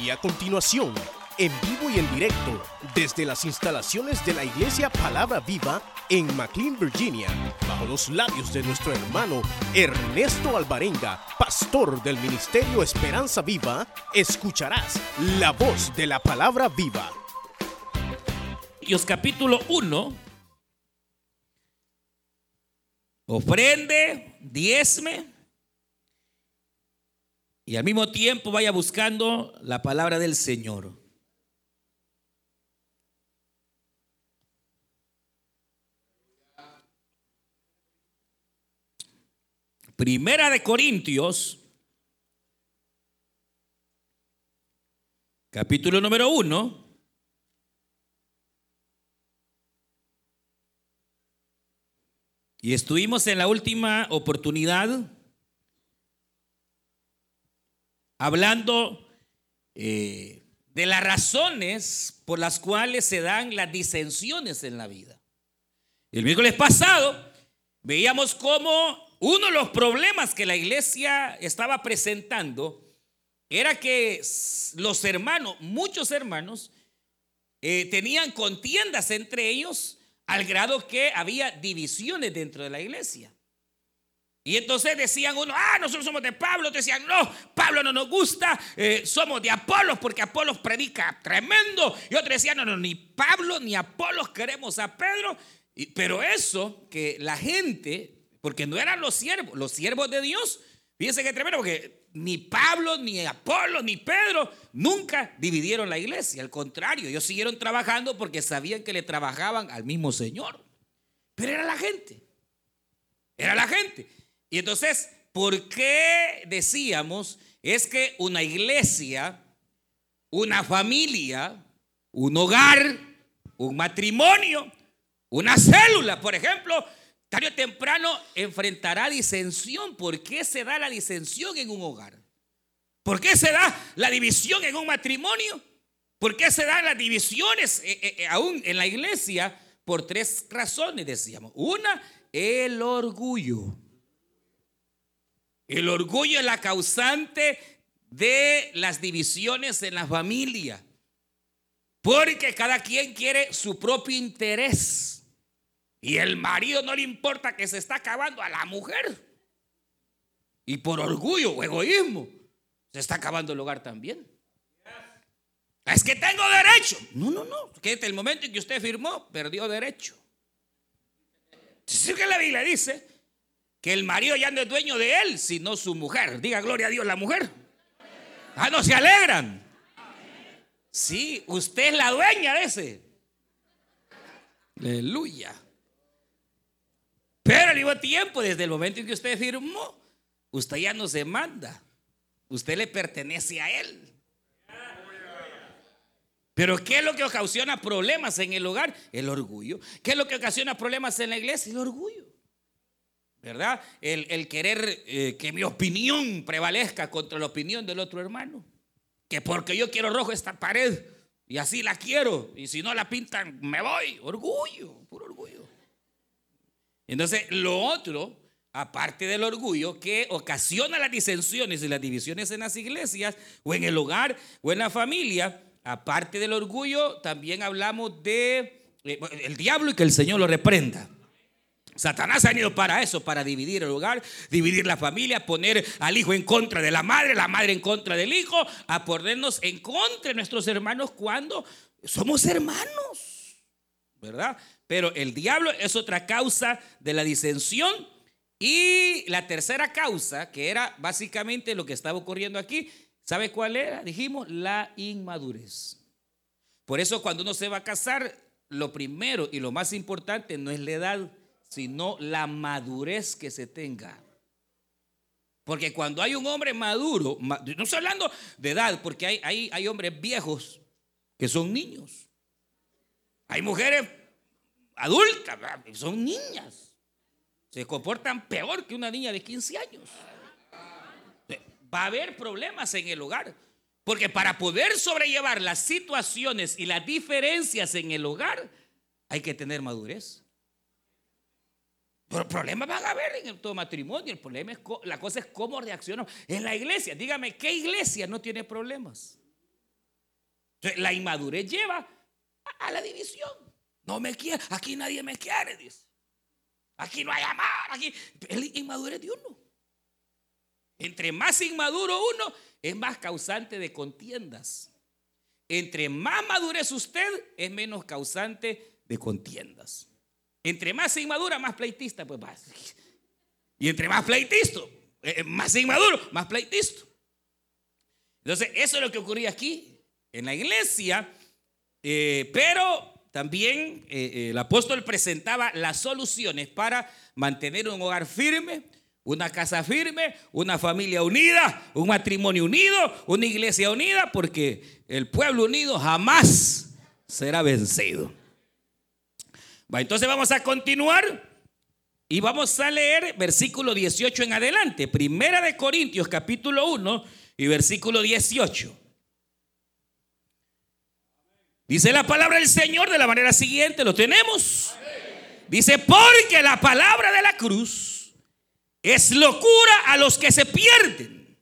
Y a continuación, en vivo y en directo, desde las instalaciones de la Iglesia Palabra Viva en McLean, Virginia, bajo los labios de nuestro hermano Ernesto Alvarenga, pastor del Ministerio Esperanza Viva, escucharás la voz de la Palabra Viva. Corintios capítulo 1. Ofrende, diezme. Y al mismo tiempo vaya buscando la palabra del Señor. Primera de Corintios, capítulo número 1. Y estuvimos en la última oportunidad hablando eh, de las razones por las cuales se dan las disensiones en la vida. El miércoles pasado veíamos cómo uno de los problemas que la iglesia estaba presentando era que los hermanos, muchos hermanos, eh, tenían contiendas entre ellos al grado que había divisiones dentro de la iglesia. Y entonces decían uno, ah, nosotros somos de Pablo. Decían, no, Pablo no nos gusta, eh, somos de Apolos porque Apolos predica tremendo. Y otros decían, no, no, ni Pablo ni Apolos queremos a Pedro. Pero eso, que la gente, porque no eran los siervos, los siervos de Dios, fíjense que tremendo, porque ni Pablo, ni Apolo, ni Pedro nunca dividieron la iglesia. Al contrario, ellos siguieron trabajando porque sabían que le trabajaban al mismo Señor. Pero era la gente. Era la gente. Y entonces, ¿por qué decíamos es que una iglesia, una familia, un hogar, un matrimonio, una célula, por ejemplo, tarde o temprano enfrentará disensión. ¿Por qué se da la disensión en un hogar? ¿Por qué se da la división en un matrimonio? ¿Por qué se dan las divisiones eh, eh, eh, aún en la iglesia? Por tres razones, decíamos. Una, el orgullo. El orgullo es la causante de las divisiones en la familia. Porque cada quien quiere su propio interés. Y el marido no le importa que se está acabando a la mujer. Y por orgullo o egoísmo se está acabando el hogar también. Es que tengo derecho. No, no, no. Que el momento en que usted firmó, perdió derecho. Sí que la Biblia dice que el marido ya no es dueño de él, sino su mujer. Diga gloria a Dios la mujer. Ah, no se alegran. Sí, usted es la dueña de ese. Aleluya. Pero al mismo tiempo, desde el momento en que usted firmó, usted ya no se manda. Usted le pertenece a él. Pero ¿qué es lo que ocasiona problemas en el hogar? El orgullo. ¿Qué es lo que ocasiona problemas en la iglesia? El orgullo. ¿Verdad? El, querer eh, que mi opinión prevalezca contra la opinión del otro hermano. Que porque yo quiero rojo esta pared y así la quiero y si no la pintan me voy. Orgullo, puro orgullo. Entonces, lo otro, aparte del orgullo que ocasiona las disensiones y las divisiones en las iglesias o en el hogar o en la familia, aparte del orgullo, también hablamos de eh, el diablo y que el Señor lo reprenda. Satanás ha venido para eso, para dividir el hogar, dividir la familia, poner al hijo en contra de la madre, la madre en contra del hijo, a ponernos en contra de nuestros hermanos cuando somos hermanos, ¿verdad? Pero el diablo es otra causa de la disensión y la tercera causa, que era básicamente lo que estaba ocurriendo aquí, ¿sabe cuál era? Dijimos la inmadurez. Por eso cuando uno se va a casar, lo primero y lo más importante no es la edad sino la madurez que se tenga. Porque cuando hay un hombre maduro, no estoy hablando de edad, porque hay, hay, hay hombres viejos que son niños. Hay mujeres adultas, son niñas. Se comportan peor que una niña de 15 años. Va a haber problemas en el hogar. Porque para poder sobrellevar las situaciones y las diferencias en el hogar, hay que tener madurez. Pero problemas van a haber en todo matrimonio. El problema es, la cosa es cómo reaccionamos. En la iglesia, dígame, ¿qué iglesia no tiene problemas? la inmadurez lleva a la división. No me quiere, aquí nadie me quiere, dice. Aquí no hay amor, aquí. Es inmadurez de uno. Entre más inmaduro uno, es más causante de contiendas. Entre más madurez usted, es menos causante de contiendas. Entre más inmadura, más pleitista, pues más. Y entre más pleitista, eh, más inmaduro, más pleitista. Entonces, eso es lo que ocurría aquí en la iglesia, eh, pero también eh, el apóstol presentaba las soluciones para mantener un hogar firme, una casa firme, una familia unida, un matrimonio unido, una iglesia unida, porque el pueblo unido jamás será vencido. Entonces vamos a continuar y vamos a leer versículo 18 en adelante. Primera de Corintios capítulo 1 y versículo 18. Dice la palabra del Señor de la manera siguiente, ¿lo tenemos? Dice, porque la palabra de la cruz es locura a los que se pierden,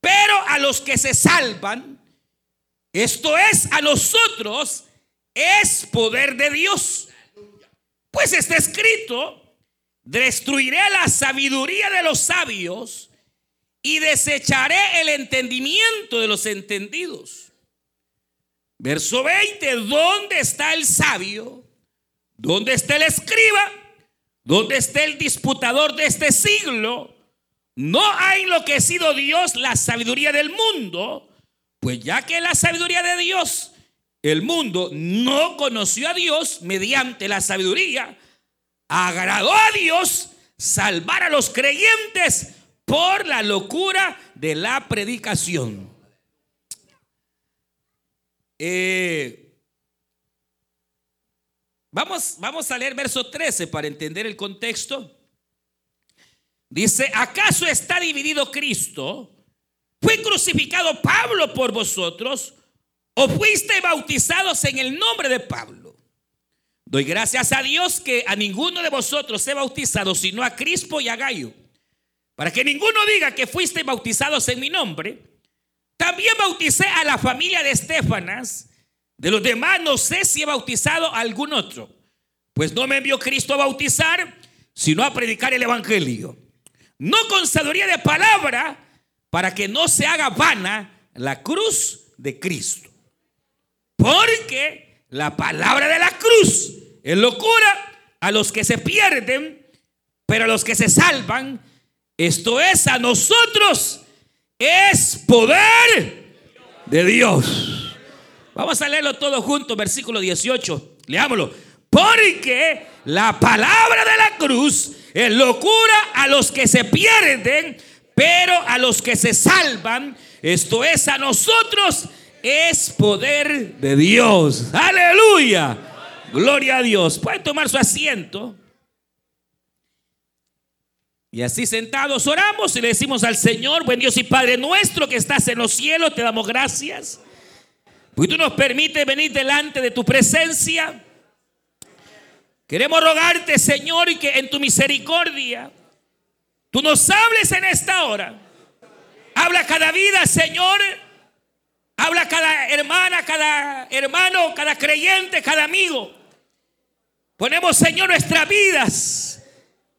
pero a los que se salvan, esto es a nosotros, es poder de Dios. Pues está escrito, destruiré la sabiduría de los sabios y desecharé el entendimiento de los entendidos. Verso 20, ¿dónde está el sabio? ¿Dónde está el escriba? ¿Dónde está el disputador de este siglo? No ha enloquecido Dios la sabiduría del mundo, pues ya que la sabiduría de Dios, el mundo no conoció a Dios mediante la sabiduría, agradó a Dios salvar a los creyentes por la locura de la predicación. Eh, vamos, vamos a leer verso 13 para entender el contexto. Dice, ¿acaso está dividido Cristo? ¿Fue crucificado Pablo por vosotros? ¿O fuiste bautizados en el nombre de Pablo? Doy gracias a Dios que a ninguno de vosotros he bautizado, sino a Crispo y a Gallo para que ninguno diga que fuiste bautizados en mi nombre. También bauticé a la familia de Estefanas. De los demás no sé si he bautizado a algún otro. Pues no me envió Cristo a bautizar, sino a predicar el Evangelio. No con sabiduría de palabra, para que no se haga vana la cruz de Cristo. Porque la palabra de la cruz es locura a los que se pierden, pero a los que se salvan esto es a nosotros, es poder de Dios. Vamos a leerlo todo junto, versículo 18. Leámoslo. Porque la palabra de la cruz es locura a los que se pierden, pero a los que se salvan, esto es a nosotros, es poder de Dios. Aleluya. Gloria a Dios. Pueden tomar su asiento. Y así sentados oramos y le decimos al Señor, buen Dios y Padre nuestro que estás en los cielos, te damos gracias. Porque tú nos permites venir delante de tu presencia. Queremos rogarte, Señor, y que en tu misericordia tú nos hables en esta hora. Habla cada vida, Señor. Hermana, cada hermano, cada creyente, cada amigo. Ponemos, Señor, nuestras vidas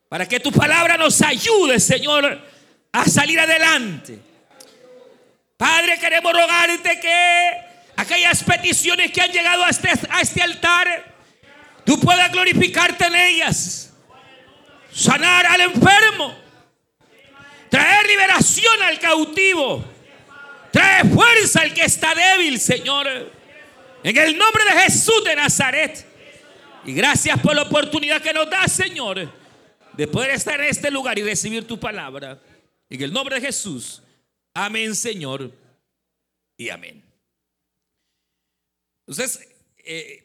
para que tu palabra nos ayude, Señor, a salir adelante. Padre, queremos rogarte que aquellas peticiones que han llegado a este, a este altar, tú puedas glorificarte en ellas. Sanar al enfermo. Traer liberación al cautivo. Traer fuerza al que está débil, Señor. En el nombre de Jesús de Nazaret. Y gracias por la oportunidad que nos da, Señor de poder estar en este lugar y recibir tu palabra. En el nombre de Jesús. Amén, Señor. Y amén. Entonces, eh,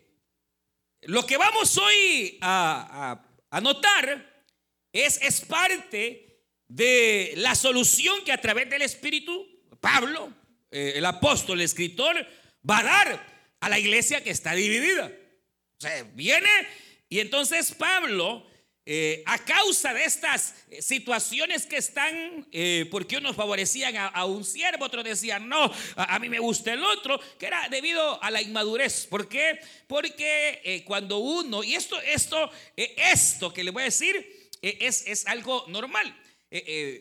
lo que vamos hoy a, a, notar es, es parte de la solución que a través del Espíritu, Pablo, eh, el apóstol, el escritor, va a dar a la iglesia que está dividida. O sea, viene y entonces Pablo eh, a causa de estas situaciones que están, eh, porque unos favorecían a, un siervo, otros decían, no, a, mí me gusta el otro, que era debido a la inmadurez. ¿Por qué? Porque eh, cuando uno, y esto, esto, esto que le voy a decir, es, es, algo normal.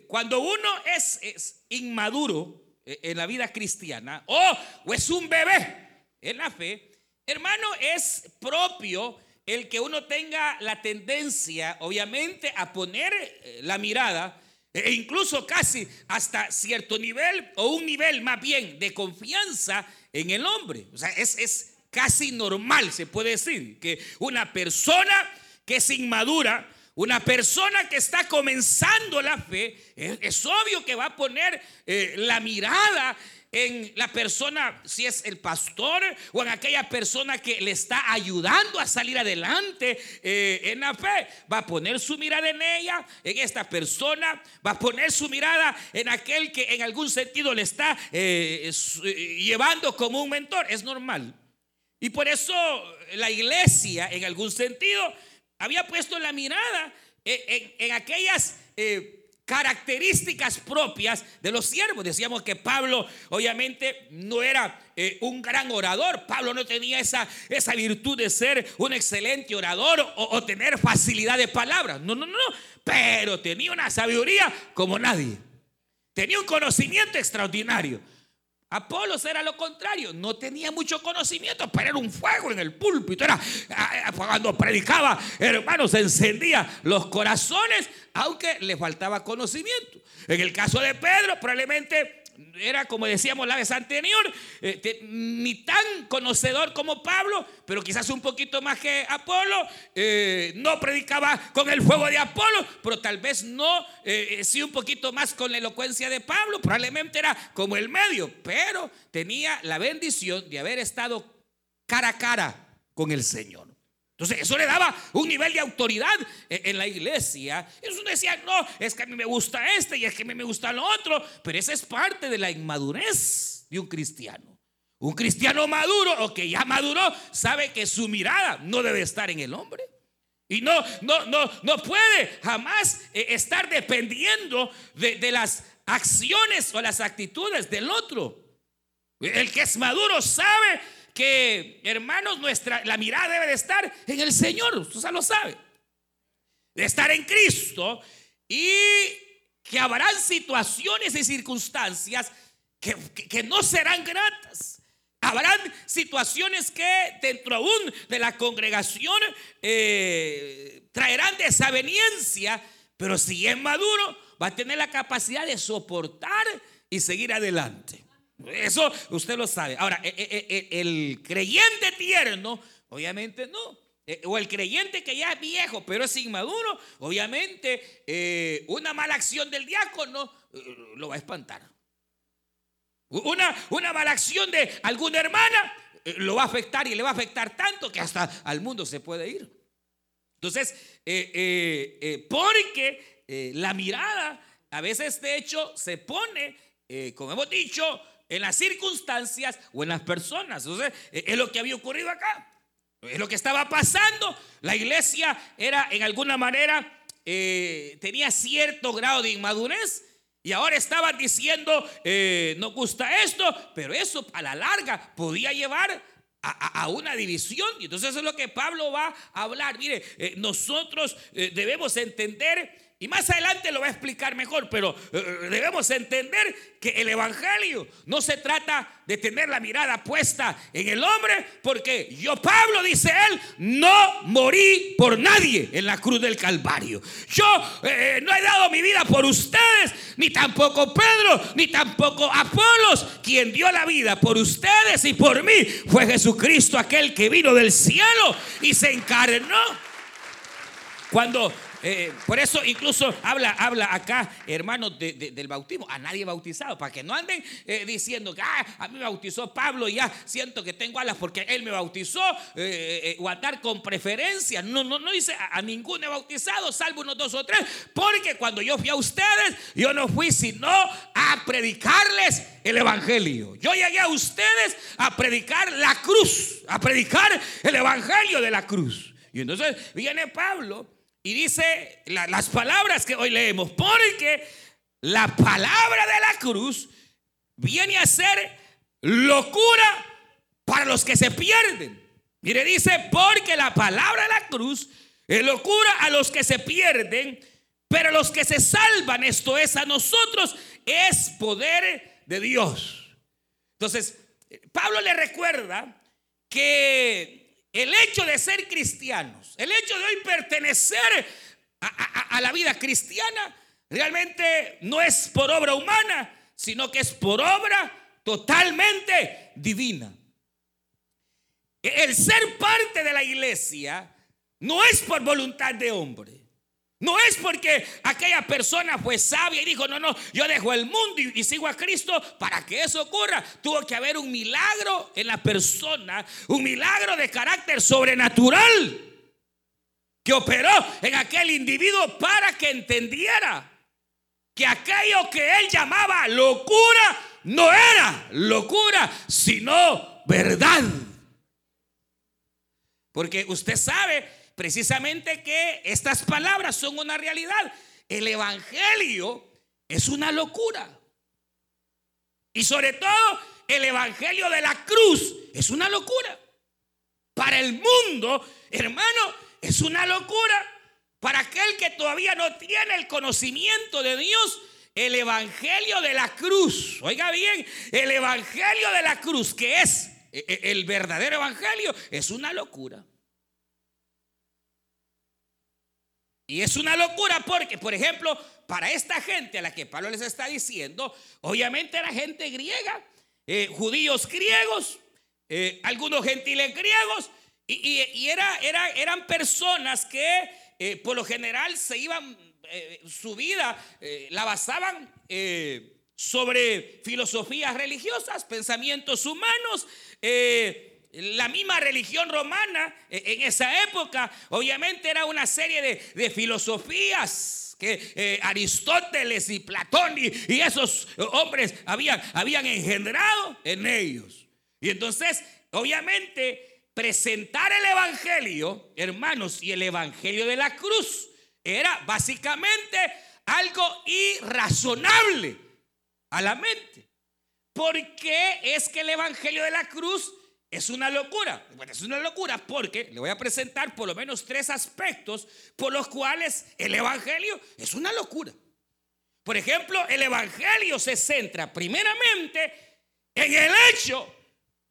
cuando uno es, es inmaduro en la vida cristiana, o, o es un bebé en la fe, hermano, es propio el que uno tenga la tendencia, obviamente, a poner eh, la mirada, e incluso casi hasta cierto nivel, o un nivel más bien de confianza en el hombre. O sea, es, es casi normal, se puede decir, que una persona que es inmadura, una persona que está comenzando la fe, es, obvio que va a poner eh, la mirada en la persona, si es el pastor o en aquella persona que le está ayudando a salir adelante eh, en la fe. Va a poner su mirada en ella, en esta persona, va a poner su mirada en aquel que en algún sentido le está eh, llevando como un mentor. Es normal. Y por eso la iglesia, en algún sentido, había puesto la mirada en, aquellas características propias de los siervos. Decíamos que Pablo obviamente no era eh, un gran orador. Pablo no tenía esa, esa virtud de ser un excelente orador o, o tener facilidad de palabras. No, no, no. Pero tenía una sabiduría como nadie. Tenía un conocimiento extraordinario. Apolos era lo contrario, no tenía mucho conocimiento, pero era un fuego en el púlpito. Era cuando predicaba, hermanos, encendía los corazones, aunque le faltaba conocimiento. En el caso de Pedro, probablemente era, como decíamos la vez anterior, eh, ni tan conocedor como Pablo, pero quizás un poquito más que Apolo. Eh, no predicaba con el fuego de Apolo, pero tal vez no, eh, sí un poquito más con la elocuencia de Pablo. Probablemente era como el medio, pero tenía la bendición de haber estado cara a cara con el Señor. Entonces eso le daba un nivel de autoridad en la iglesia. Eso decía, no, es que a mí me gusta este y es que a mí me gusta lo otro. Pero esa es parte de la inmadurez de un cristiano. Un cristiano maduro o que ya maduró sabe que su mirada no debe estar en el hombre. Y no, no, no, no puede jamás eh, estar dependiendo de, de las acciones o las actitudes del otro. El que es maduro sabe que, hermanos, nuestra, la mirada debe de estar en el Señor, usted ya lo sabe. De estar en Cristo y que habrán situaciones y circunstancias que, no serán gratas. Habrán situaciones que dentro aún de la congregación eh, traerán desaveniencia, pero si es maduro, va a tener la capacidad de soportar y seguir adelante. Eso usted lo sabe. Ahora, e, e, e, el creyente tierno, obviamente no. O el creyente que ya es viejo, pero es inmaduro, obviamente eh, una mala acción del diácono eh, lo va a espantar. Una, una mala acción de alguna hermana eh, lo va a afectar y le va a afectar tanto que hasta al mundo se puede ir. Entonces, porque la mirada a veces de hecho se pone, como hemos dicho, en las circunstancias o en las personas. Entonces, e, es lo que había ocurrido acá. Es lo que estaba pasando. La iglesia era en alguna manera, eh, tenía cierto grado de inmadurez. Y ahora estaban diciendo, eh, no gusta esto, pero eso a la larga podía llevar a, una división. Y entonces eso es lo que Pablo va a hablar. Mire, eh, nosotros debemos entender y más adelante lo va a explicar mejor, pero eh, eh, debemos entender que el Evangelio no se trata de tener la mirada puesta en el hombre, porque yo, Pablo, dice él, no morí por nadie en la cruz del Calvario. Yo eh, no he dado mi vida por ustedes, ni tampoco Pedro, ni tampoco Apolos. Quien dio la vida por ustedes y por mí fue Jesucristo, aquel que vino del cielo y se encarnó. Cuando eh, por eso incluso habla, habla acá, hermanos, del bautismo. A nadie bautizado, para que no anden eh, diciendo que ah, a mí me bautizó Pablo y ya siento que tengo alas porque él me bautizó, eh, o andar con preferencia. No, no, no dice a, ningún bautizado, salvo unos dos o tres, porque cuando yo fui a ustedes, yo no fui sino a predicarles el evangelio. Yo llegué a ustedes a predicar la cruz, a predicar el evangelio de la cruz. Y entonces viene Pablo y dice las palabras que hoy leemos, porque la palabra de la cruz viene a ser locura para los que se pierden. Mire, dice, porque la palabra de la cruz es locura a los que se pierden, pero los que se salvan, esto es a nosotros, es poder de Dios. Entonces, Pablo le recuerda que el hecho de ser cristianos, el hecho de hoy pertenecer a, la vida cristiana, realmente no es por obra humana, sino que es por obra totalmente divina. El ser parte de la iglesia no es por voluntad de hombre. No es porque aquella persona fue sabia y dijo, no, no, yo dejo el mundo y, sigo a Cristo para que eso ocurra. Tuvo que haber un milagro en la persona, un milagro de carácter sobrenatural que operó en aquel individuo para que entendiera que aquello que él llamaba locura no era locura, sino verdad. Porque usted sabe precisamente que estas palabras son una realidad. El Evangelio es una locura. Y sobre todo, el Evangelio de la cruz es una locura. Para el mundo, hermano, es una locura. Para aquel que todavía no tiene el conocimiento de Dios, el Evangelio de la cruz, oiga bien, el Evangelio de la cruz, que es e, e, el verdadero Evangelio, es una locura. Y es una locura porque, por ejemplo, para esta gente a la que Pablo les está diciendo, obviamente era gente griega, eh, judíos griegos, eh, algunos gentiles griegos, y, era, era, eran personas que eh, por lo general se iban, su vida la basaban sobre filosofías religiosas, pensamientos humanos, la misma religión romana e, en esa época, obviamente era una serie de, filosofías que eh, Aristóteles y Platón y, esos hombres habían, habían engendrado en ellos. Y entonces, obviamente, presentar el Evangelio, hermanos, y el Evangelio de la cruz era básicamente algo irrazonable a la mente. ¿Por qué es que el Evangelio de la cruz es una locura. Bueno, es una locura porque le voy a presentar por lo menos tres aspectos por los cuales el Evangelio es una locura. Por ejemplo, el Evangelio se centra primeramente en el hecho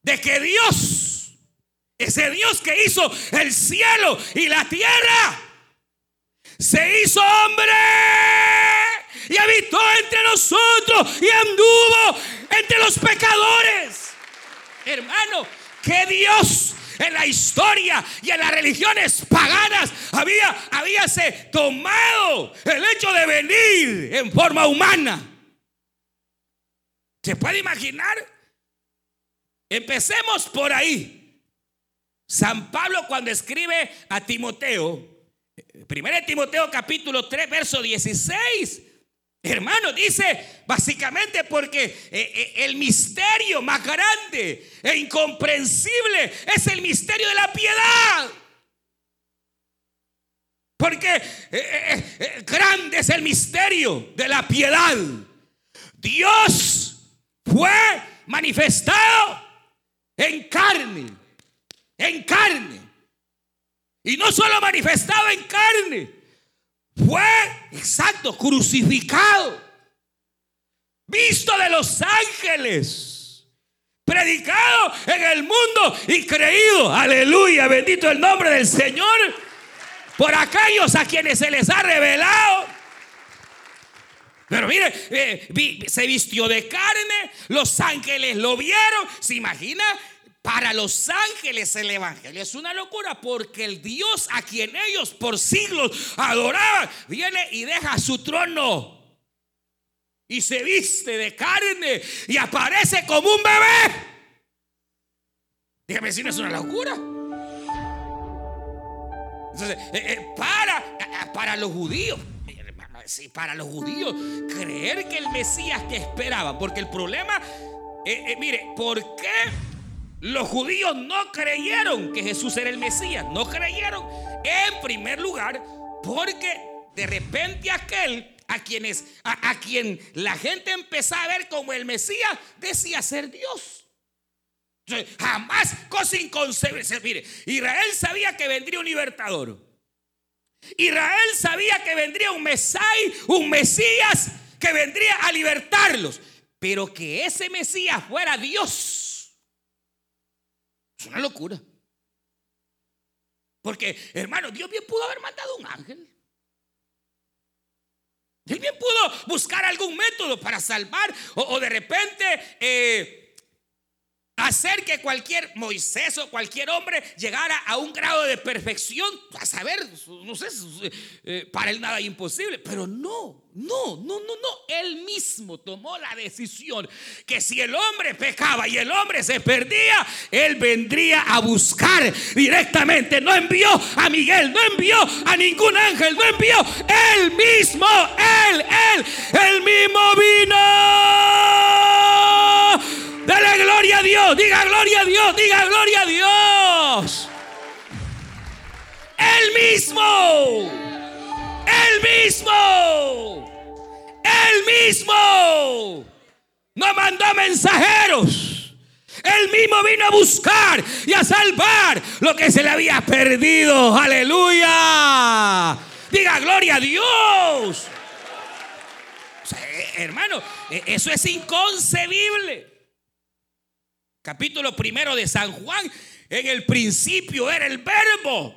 de que Dios, ese Dios que hizo el cielo y la tierra, se hizo hombre y habitó entre nosotros y anduvo entre los pecadores. Hermano, que Dios en la historia y en las religiones paganas había, habíase tomado el hecho de venir en forma humana. ¿Se puede imaginar? Empecemos por ahí. San Pablo cuando escribe a Timoteo, 1 Timoteo capítulo 3, verso 16, Hermano, dice básicamente porque eh, eh, el misterio más grande e incomprensible es el misterio de la piedad. Porque eh, grande es el misterio de la piedad. Dios fue manifestado en carne, en carne. Y no solo manifestado en carne, fue, exacto, crucificado, visto de los ángeles, predicado en el mundo y creído, aleluya, bendito el nombre del Señor, por aquellos a quienes se les ha revelado. Pero mire, eh, se vistió de carne, los ángeles lo vieron, ¿se imagina? Para los ángeles el Evangelio es una locura porque el Dios a quien ellos por siglos adoraban viene y deja su trono y se viste de carne y aparece como un bebé. Dígame si no es una locura. Entonces, eh, eh, para, eh, para los judíos, sí, para los judíos, creer que el Mesías que esperaban, porque el problema, mire, ¿por qué? Los judíos no creyeron que Jesús era el Mesías. No creyeron en primer lugar Porque de repente aquel a quienes a, a quien la gente empezó a ver como el Mesías decía ser Dios. Jamás, cosa inconcebible. Mire, Israel sabía que vendría un libertador. Israel sabía que vendría un Mesai, un Mesías que vendría a libertarlos. Pero que ese Mesías fuera Dios. Es una locura. Porque, hermano, Dios bien pudo haber mandado un ángel. Él bien pudo buscar algún método para salvar o, de repente eh, hacer que cualquier Moisés o cualquier hombre llegara a un grado de perfección, a saber, no sé, eh, para él nada imposible, pero no, no, no, no, no, él mismo tomó la decisión que si el hombre pecaba y el hombre se perdía, él vendría a buscar directamente, no envió a Miguel, no envió a ningún ángel, no envió, él mismo, él, él, él mismo vino Dale gloria a Dios, diga gloria a Dios, diga gloria a Dios. El mismo, el mismo, el mismo. No mandó mensajeros. Él mismo vino a buscar y a salvar lo que se le había perdido. Aleluya. Diga gloria a Dios. hermano, e-, eso es inconcebible capítulo primero de San Juan, en el principio era el verbo.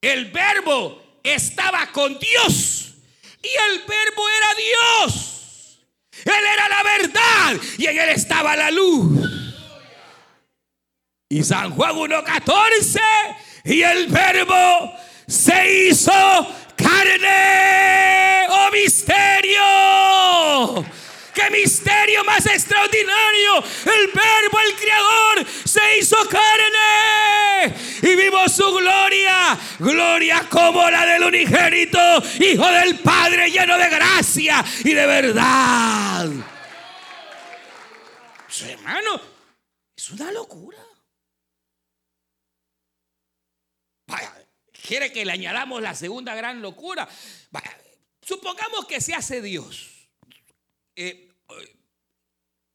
El verbo estaba con Dios y el verbo era Dios. Él era la verdad y en él estaba la luz. Y San Juan 1.14 y el verbo se hizo carne o oh misterio ¡Qué misterio más extraordinario! El verbo, el creador, se hizo carne y vimos su gloria. Gloria como la del unigénito, Hijo del Padre, lleno de gracia y de verdad. hermano, es una locura. Vaya, quiere que le añadamos la segunda gran locura. Supongamos que se hace Dios. Eh,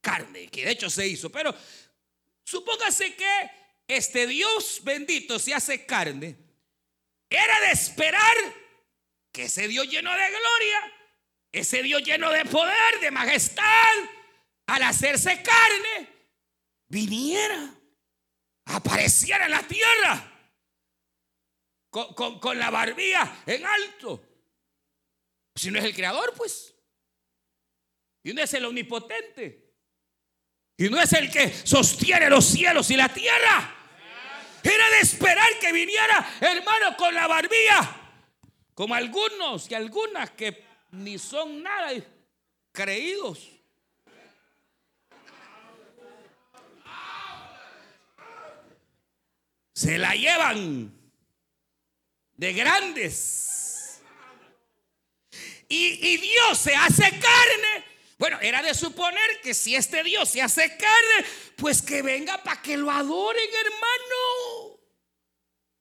carne, que de hecho se hizo, pero supóngase que este Dios bendito se hace carne. Era de esperar que ese Dios lleno de gloria, ese Dios lleno de poder, de majestad, al hacerse carne, viniera, apareciera en la tierra. Con, con, la barbilla en alto. Si no es el creador, pues. Y no es el omnipotente. Y no es el que sostiene los cielos y la tierra. Era de esperar que viniera, hermano, con la barbilla. Como algunos y algunas que ni son nada creídos. Se la llevan de grandes. Y, y Dios se hace carne bueno, era de suponer que si este Dios se hace carne, pues que venga para que lo adoren, hermano.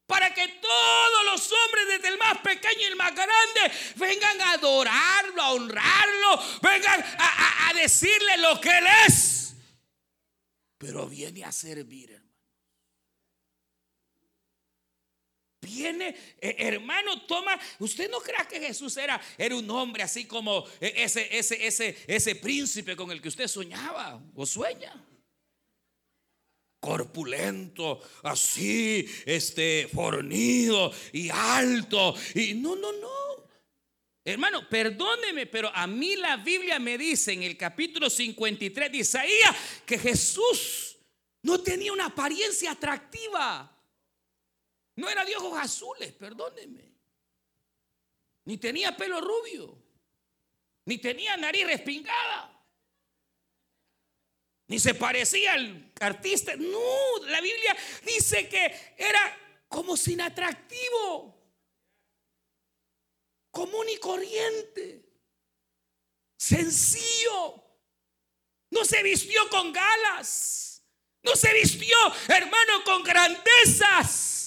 Para que todos los hombres, desde el más pequeño y el más grande, vengan a adorarlo, a honrarlo, vengan a, decirle lo que Él es. Pero viene a servir, hermano. Viene, eh, hermano, toma. Usted no crea que Jesús era, era un hombre así como eh, ese, ese, ese, ese príncipe con el que usted soñaba o sueña. Corpulento, así, este, fornido y alto. Y no, no, no. Hermano, perdóneme, pero a mí la Biblia me dice en el capítulo 53 de Isaías que Jesús no tenía una apariencia atractiva. No era de ojos azules, perdónenme. Ni tenía pelo rubio. Ni tenía nariz respingada. Ni se parecía al artista. No, la Biblia dice que era como sin atractivo. Común y corriente. Sencillo. No se vistió con galas. No se vistió, hermano, con grandezas.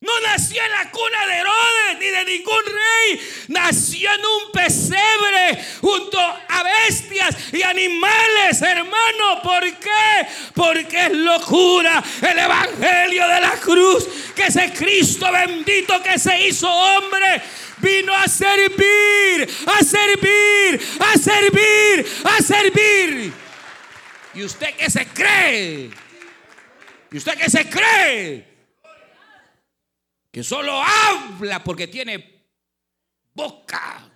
No nació en la cuna de Herodes ni de ningún rey. Nació en un pesebre junto a bestias y animales, hermano. ¿Por qué? Porque es locura el evangelio de la cruz. Que ese Cristo bendito que se hizo hombre vino a servir, a servir, a servir, a servir. ¿Y usted qué se cree? ¿Y usted qué se cree? Que solo habla porque tiene boca,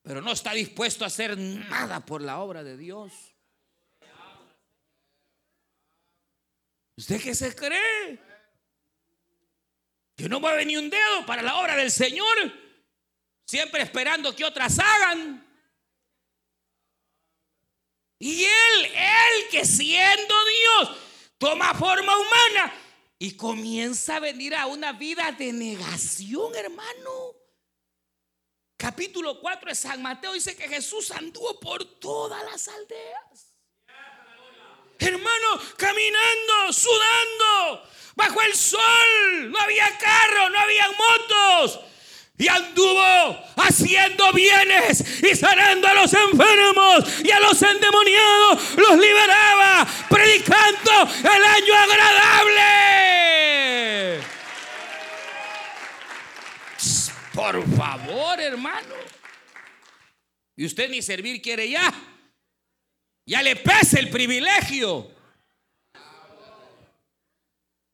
pero no está dispuesto a hacer nada por la obra de Dios. ¿Usted qué se cree? Que no mueve ni un dedo para la obra del Señor, siempre esperando que otras hagan. Y él, él que siendo Dios, toma forma humana y comienza a venir a una vida de negación, hermano. Capítulo 4 de San Mateo dice que Jesús anduvo por todas las aldeas. Hermano, caminando, sudando, bajo el sol. No había carro, no había motos y anduvo haciendo bienes y sanando a los enfermos y a los endemoniados, los liberaba, predicando el año agradable. Por favor, hermano. Y usted ni servir quiere ya. Ya le pesa el privilegio.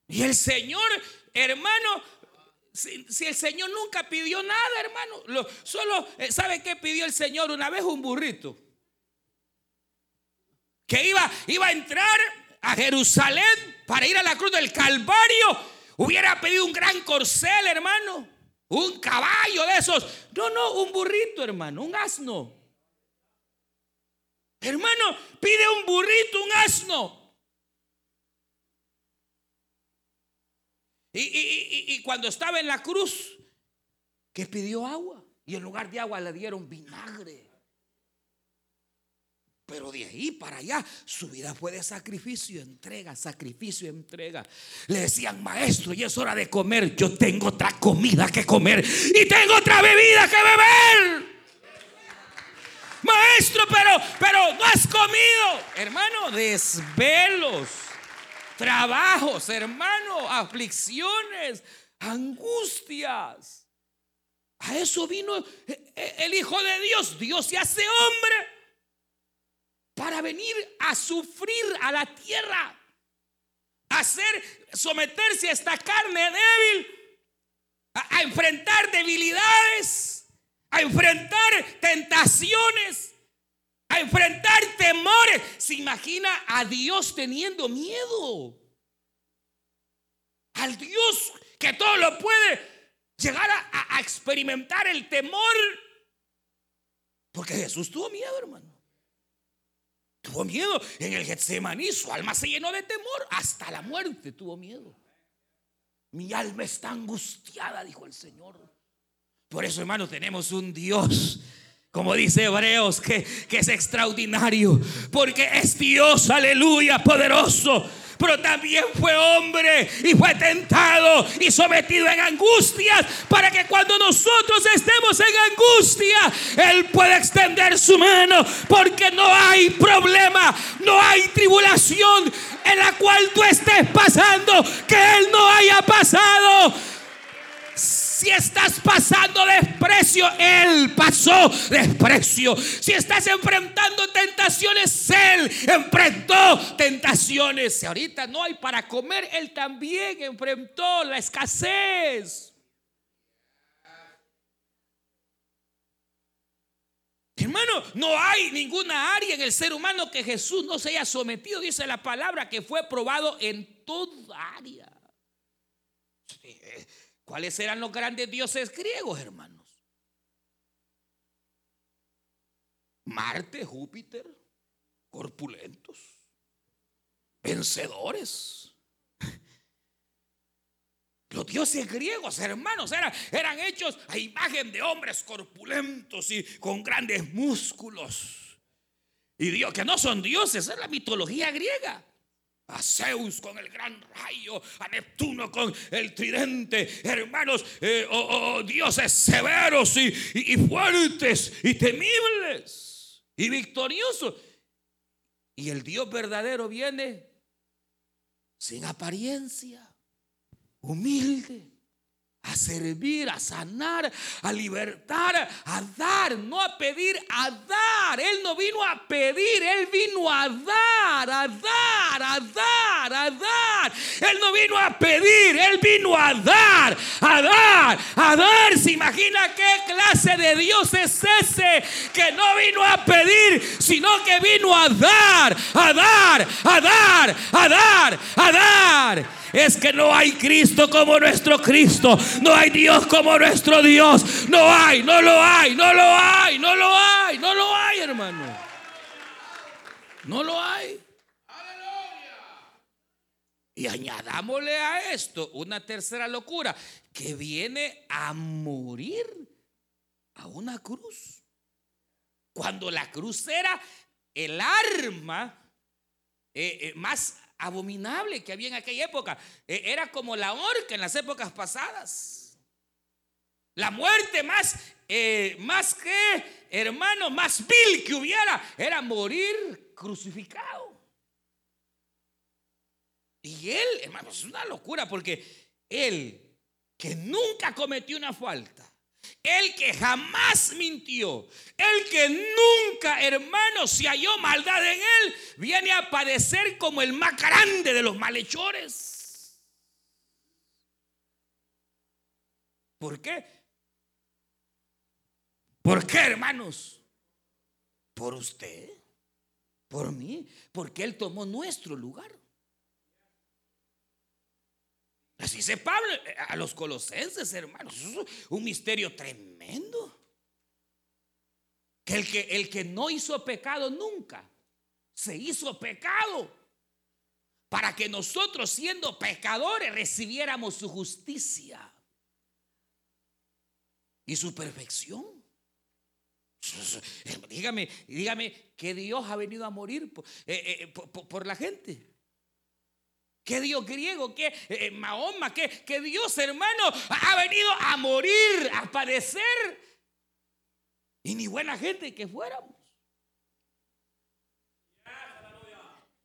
Y el Señor, hermano, si, el Señor nunca pidió nada, hermano. solo, eh, ¿sabe qué pidió el Señor una vez? Un burrito. Que iba, iba a entrar a Jerusalén para ir a la cruz del Calvario. Hubiera pedido un gran corcel, hermano. Un caballo de esos. No, no, un burrito, hermano. Un asno. Hermano, pide un burrito, un asno. Y, cuando estaba en la cruz, que pidió agua. Y en lugar de agua le dieron vinagre. Pero de ahí para allá, su vida fue de sacrificio, entrega, sacrificio, entrega. Le decían, maestro, y es hora de comer. Yo tengo otra comida que comer y tengo otra bebida que beber. Maestro, pero, pero no has comido. Hermano, desvelos trabajos, hermano, aflicciones, angustias. A eso vino eh, eh, el Hijo de Dios. Dios se hace hombre para venir a sufrir a la tierra, a hacer, someterse a esta carne débil, a enfrentar debilidades, a enfrentar tentaciones a enfrentar temores. Se imagina a Dios teniendo miedo. Al Dios que todo lo puede llegar a, experimentar el temor. Porque Jesús tuvo miedo, hermano. Tuvo miedo en el Getsemaní, su alma se llenó de temor, hasta la muerte tuvo miedo. Mi alma está angustiada, dijo el Señor. Por eso, hermano, tenemos un Dios como dice Hebreos, que, que es extraordinario, porque es Dios, aleluya, poderoso pero también fue hombre y fue tentado y sometido en angustias para que cuando nosotros estemos en angustia, Él pueda extender su mano porque no hay problema, no hay tribulación en la cual tú estés pasando que Él no haya pasado. Si estás pasando desprecio, Él pasó desprecio. Si estás enfrentando tentaciones, Él enfrentó tentaciones. Si ahorita no hay para comer, Él también enfrentó la escasez. Hermano, no hay ninguna área en el ser humano que Jesús no se haya sometido. Dice la palabra que fue probado en toda área. ¿Cuáles eran los grandes dioses griegos, hermanos? Marte, Júpiter, corpulentos, vencedores. Los dioses griegos, hermanos, eran, eran hechos a imagen de hombres corpulentos y con grandes músculos. Y Dios, que no son dioses, es la mitología griega. A Zeus con el gran rayo, a Neptuno con el tridente, hermanos, eh, oh, oh, oh, dioses severos y, y fuertes y temibles y victoriosos. Y el Dios verdadero viene sin apariencia, humilde a servir, a sanar, a libertar, a dar, no a pedir, a dar. Él no vino a pedir, Él vino a dar, a dar, a dar, a dar. Él no vino a pedir, Él vino a dar, a dar, a dar. ¿Se imagina qué clase de Dios es ese que no vino a pedir, sino que vino a dar, a dar, a dar, a dar, a dar? es que no hay Cristo como nuestro Cristo. No hay Dios como nuestro Dios. No hay, no lo hay, no lo hay, no lo hay, no lo hay, hermano. No lo hay. Y añadámosle a esto una tercera locura, que viene a morir a una cruz. Cuando la cruz era el arma eh, eh, más abominable que había en aquella época. E, era como la horca en las épocas pasadas. La muerte más, eh, más que, hermano, más vil que hubiera, era morir crucificado. Y él, hermano, es una locura porque él, que nunca cometió una falta, el que jamás mintió, el que nunca, hermano, se halló maldad en él, viene a padecer como el más grande de los malhechores. ¿Por qué? ¿Por qué, hermanos? Por usted, por mí, porque Él tomó nuestro lugar. Así dice Pablo eh, a los colosenses, hermanos. Es un misterio tremendo. Que el, que el que no hizo pecado nunca se hizo pecado para que nosotros siendo pecadores recibiéramos su justicia y su perfección. Dígame, dígame que Dios ha venido a morir por, eh, eh, por la gente. ¿Qué Dios griego? ¿Qué eh, Mahoma? ¿Qué, ¿Qué Dios hermano ha venido a morir, a padecer? Y ni buena gente que fuéramos.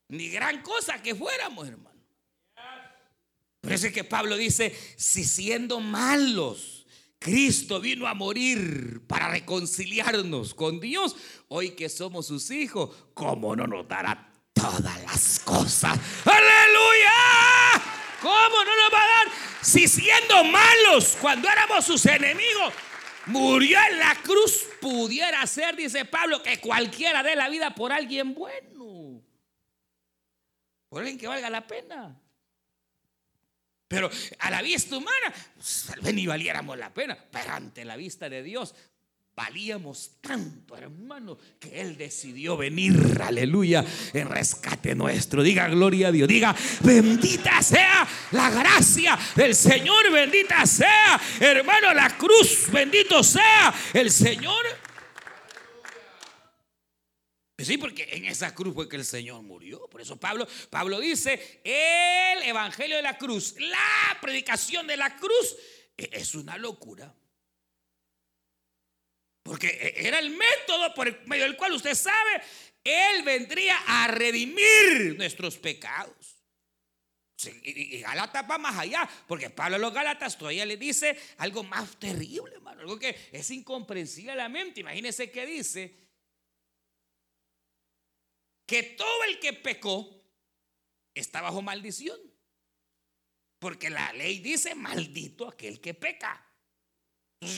Ni gran cosa que fuéramos, hermano. Por eso es que Pablo dice, si siendo malos, Cristo vino a morir para reconciliarnos con Dios, hoy que somos sus hijos, ¿cómo no nos dará todas las cosas. Aleluya. ¿Cómo no nos va a dar? Si siendo malos, cuando éramos sus enemigos, murió en la cruz, pudiera ser, dice Pablo, que cualquiera dé la vida por alguien bueno. Por alguien que valga la pena. Pero a la vista humana, pues, tal vez ni valiéramos la pena. Pero ante la vista de Dios, valíamos tanto, hermano, que Él decidió venir, aleluya, en rescate nuestro. Diga gloria a Dios, diga bendita sea la gracia del Señor, bendita sea, hermano, la cruz, bendito sea el Señor. Sí, porque en esa cruz fue que el Señor murió. Por eso Pablo, Pablo dice, el evangelio de la cruz, la predicación de la cruz es una locura. Porque e, era el método por medio del cual usted sabe, Él vendría a redimir nuestros pecados. y, Galata va más allá, porque Pablo a los Galatas todavía le dice algo más terrible, hermano, algo que es incomprensible a la mente. Imagínese que dice que todo el que pecó está bajo maldición. Porque la ley dice, maldito aquel que peca.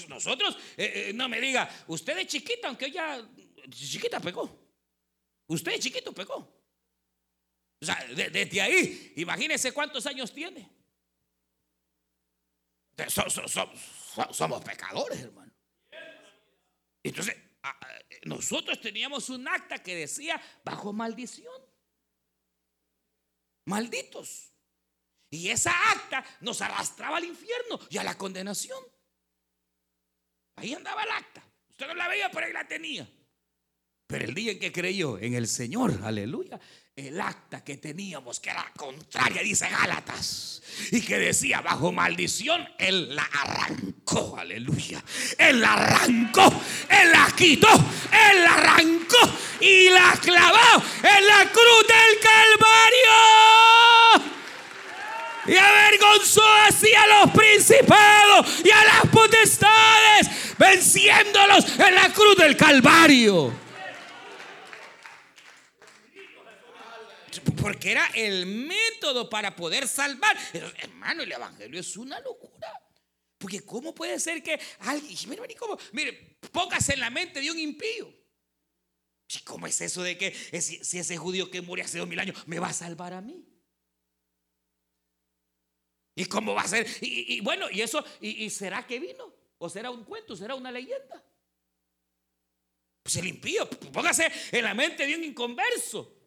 Nosotros, eh, eh, no me diga, usted es chiquita, aunque ella chiquita pecó. Usted es chiquito pecó. O sea, desde ahí, imagínese cuántos años tiene. somos pecadores, hermano. Entonces, nosotros teníamos un acta que decía bajo maldición. Malditos. Y esa acta nos arrastraba al infierno y a la condenación. Ahí andaba el acta. Usted no la veía, pero ahí la tenía. Pero el día en que creyó en el Señor, aleluya, el acta que teníamos, que era contraria, dice Gálatas, y que decía bajo maldición, Él la arrancó, aleluya. Él la arrancó, Él la quitó, Él la arrancó y la clavó en la cruz del Calvario. Y avergonzó así a los principados y a las potestades, venciéndolos en la cruz del Calvario. Porque era el método para poder salvar. Hermano, el Evangelio es una locura. Porque ¿cómo puede ser que alguien, mire, ¿cómo? mire, póngase en la mente de un impío. ¿Cómo es eso de que si, ese judío que murió hace dos mil años me va a salvar a mí? ¿Y cómo va a ser? Y, bueno, y eso, y, será que vino? ¿O será un cuento? ¿Será una leyenda? Pues el impío, póngase en la mente de un inconverso.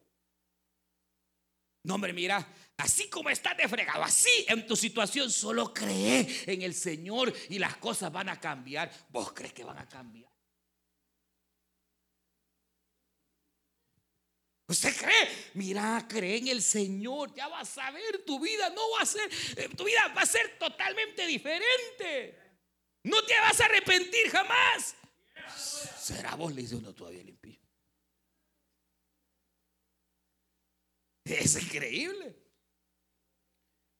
No, hombre, mira, así como estás de fregado, así en tu situación, solo cree en el Señor y las cosas van a cambiar. ¿Vos crees que van a cambiar? ¿Usted cree? Mira, cree en el Señor, ya vas a ver, tu vida no va a ser, eh, tu vida va a ser totalmente diferente. No te vas a arrepentir jamás. ¿Será vos? Le dice uno todavía limpio. Es increíble.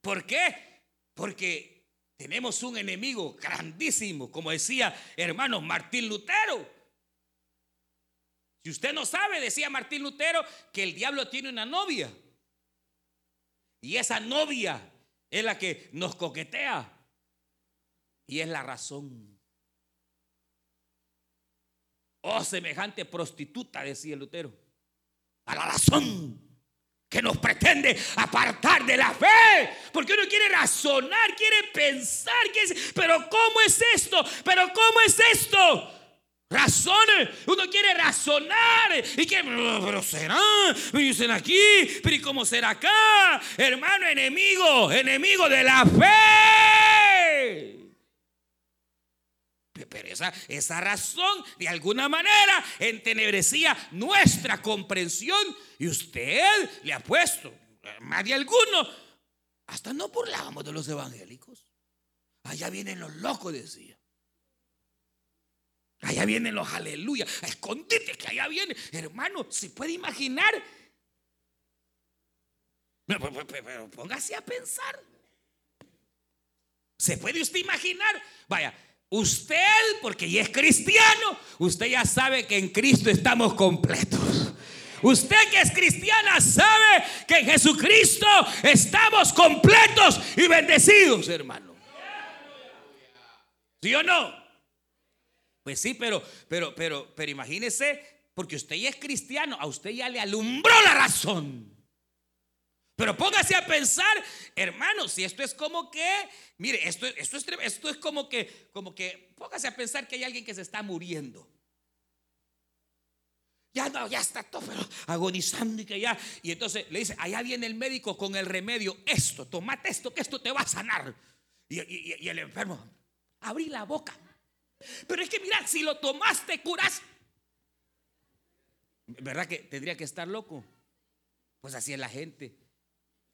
¿Por qué? Porque tenemos un enemigo grandísimo, como decía hermano Martín Lutero. Si usted no sabe, decía Martín Lutero, que el diablo tiene una novia. Y esa novia es la que nos coquetea. Y es la razón. Oh, semejante prostituta, decía Lutero. A la razón que nos pretende apartar de la fe. Porque uno quiere razonar, quiere pensar, pero ¿cómo es esto? Pero ¿cómo es esto? Razone, uno quiere razonar y que, pero será, me dicen aquí, pero ¿y cómo será acá? Hermano enemigo, enemigo de la fe. Pero esa, esa razón de alguna manera entenebrecía nuestra comprensión y usted le ha puesto, más de alguno, hasta no burlábamos de los evangélicos. Allá vienen los locos, decía. Allá vienen los aleluya. Escondite que allá viene. Hermano, ¿se puede imaginar? Pero, póngase a pensar. ¿Se puede usted imaginar? Vaya, usted, porque ya es cristiano, usted ya sabe que en Cristo estamos completos. Usted que es cristiana sabe que en Jesucristo estamos completos y bendecidos, hermano. ¿Sí o no? Pues sí, pero, pero, pero, pero imagínese, porque usted ya es cristiano, a usted ya le alumbró la razón. Pero póngase a pensar, hermano, si esto es como que, mire, esto, esto, es, esto es como que, como que, póngase a pensar que hay alguien que se está muriendo. Ya no, ya está todo pero agonizando y que ya. Y entonces le dice, allá viene el médico con el remedio, esto, tomate esto, que esto te va a sanar. Y, y el enfermo, abrí la boca. Pero es que mira, si lo tomaste, curas. ¿Verdad que tendría que estar loco? Pues así es la gente.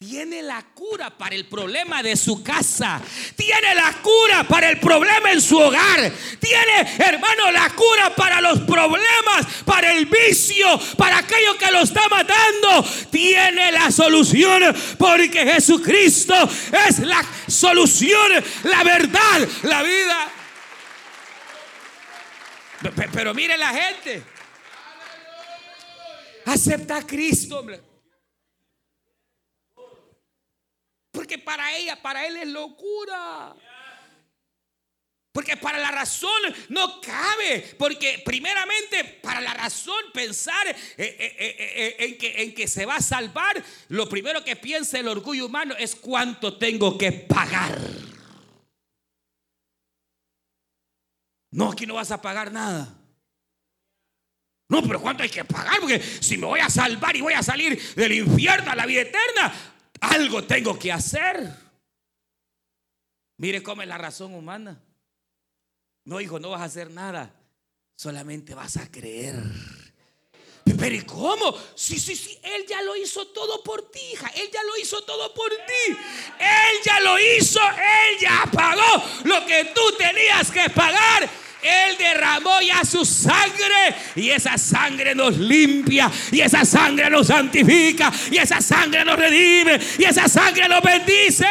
Tiene la cura para el problema de su casa. Tiene la cura para el problema en su hogar. Tiene, hermano, la cura para los problemas, para el vicio, para aquello que lo está matando. Tiene la solución porque Jesucristo es la solución, la verdad, la vida. Pero mire la gente. Acepta a Cristo, hombre. Porque para ella, para él es locura. Porque para la razón no cabe. Porque primeramente para la razón pensar eh, eh, eh, en, que, en que se va a salvar, lo primero que piensa el orgullo humano es cuánto tengo que pagar. No, aquí no vas a pagar nada. No, pero ¿cuánto hay que pagar? Porque si me voy a salvar y voy a salir del infierno a la vida eterna, algo tengo que hacer. Mire cómo es la razón humana. No, hijo, no vas a hacer nada. Solamente vas a creer. Pero ¿y cómo? Sí, sí, sí, Él ya lo hizo todo por ti, hija. Él ya lo hizo todo por ti. Él ya lo hizo, Él ya pagó lo que tú tenías que pagar. Él derramó ya su sangre y esa sangre nos limpia y esa sangre nos santifica y esa sangre nos redime y esa sangre nos bendice.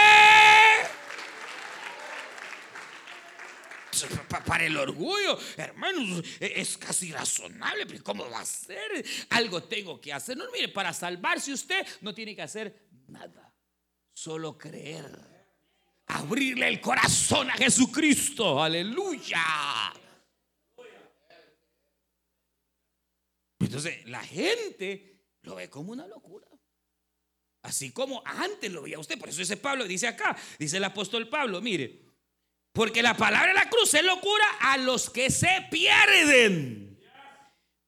Para el orgullo, hermanos, e-, es casi razonable, pero ¿cómo va a ser? Algo tengo que hacer. No, mire, para salvarse usted no tiene que hacer nada, solo creer abrirle el corazón a Jesucristo. Aleluya. Entonces la gente lo ve como una locura. Así como antes lo veía usted. Por eso dice Pablo, dice acá, dice el apóstol Pablo, mire, porque la palabra de la cruz es locura a los que se pierden.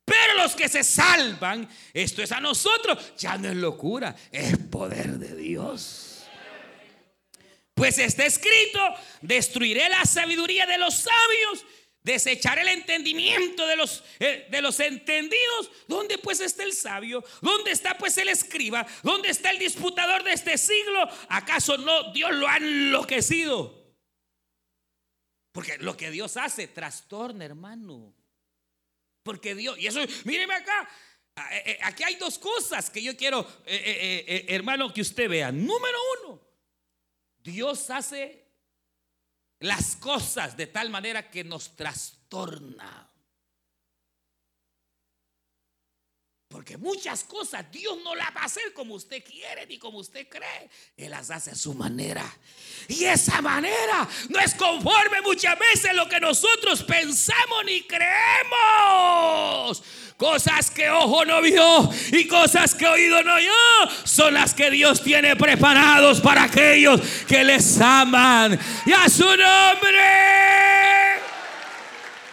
Pero los que se salvan, esto es a nosotros, ya no es locura, es poder de Dios. Pues está escrito, destruiré la sabiduría de los sabios desechar el entendimiento de los, eh, de los entendidos. ¿Dónde pues está el sabio? ¿Dónde está pues el escriba? ¿Dónde está el disputador de este siglo? ¿Acaso no Dios lo ha enloquecido? Porque lo que Dios hace trastorna, hermano. Porque Dios, y eso, míreme acá, ah, eh, eh, aquí hay dos cosas que yo quiero, hermano, que usted vea. Número uno, Dios hace las cosas de tal manera que nos trastorna. Porque muchas cosas Dios no las va a hacer como usted quiere ni como usted cree. Él las hace a su manera. Y esa manera no es conforme muchas veces lo que nosotros pensamos ni creemos. Cosas que ojo no vio y cosas que oído no oyó son las que Dios tiene preparados para aquellos que les aman. Y a su nombre.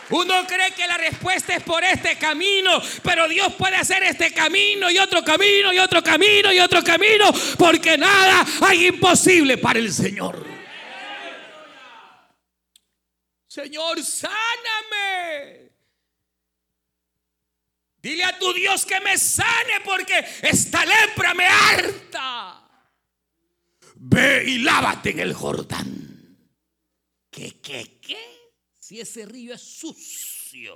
Uno cree que la respuesta es por este camino, pero Dios puede hacer este camino y otro camino y otro camino y otro camino, porque nada hay imposible para el Señor. Señor, sáname. Dile a tu Dios que me sane porque esta lepra me harta. Ve y lávate en el Jordán. ¿Qué, qué, qué? Si ese río es sucio.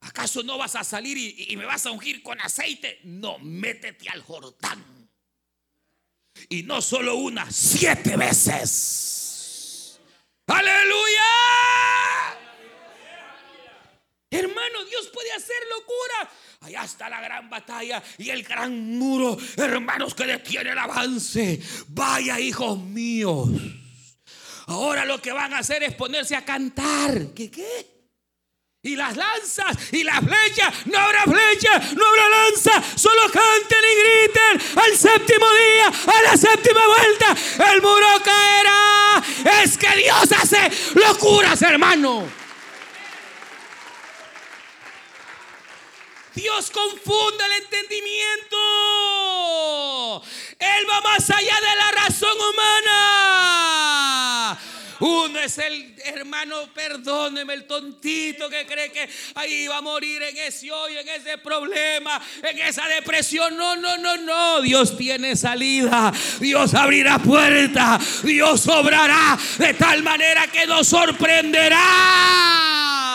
¿Acaso no vas a salir y, me vas a ungir con aceite? No, métete al Jordán. Y no solo una, siete veces. Aleluya. Hermano, Dios puede hacer locura. Allá está la gran batalla y el gran muro, hermanos, que detiene el avance. Vaya, hijos míos. Ahora lo que van a hacer es ponerse a cantar. ¿Qué qué? Y las lanzas y las flechas, no habrá flecha, no habrá lanza, solo canten y griten al séptimo día, a la séptima vuelta, el muro caerá. Es que Dios hace locuras, hermano. Dios confunde el entendimiento. Él va más allá de la razón humana. Uno es el hermano, perdóneme, el tontito que cree que ahí va a morir en ese hoyo, en ese problema, en esa depresión. No, no, no, no. Dios tiene salida. Dios abrirá puertas. Dios obrará de tal manera que nos sorprenderá.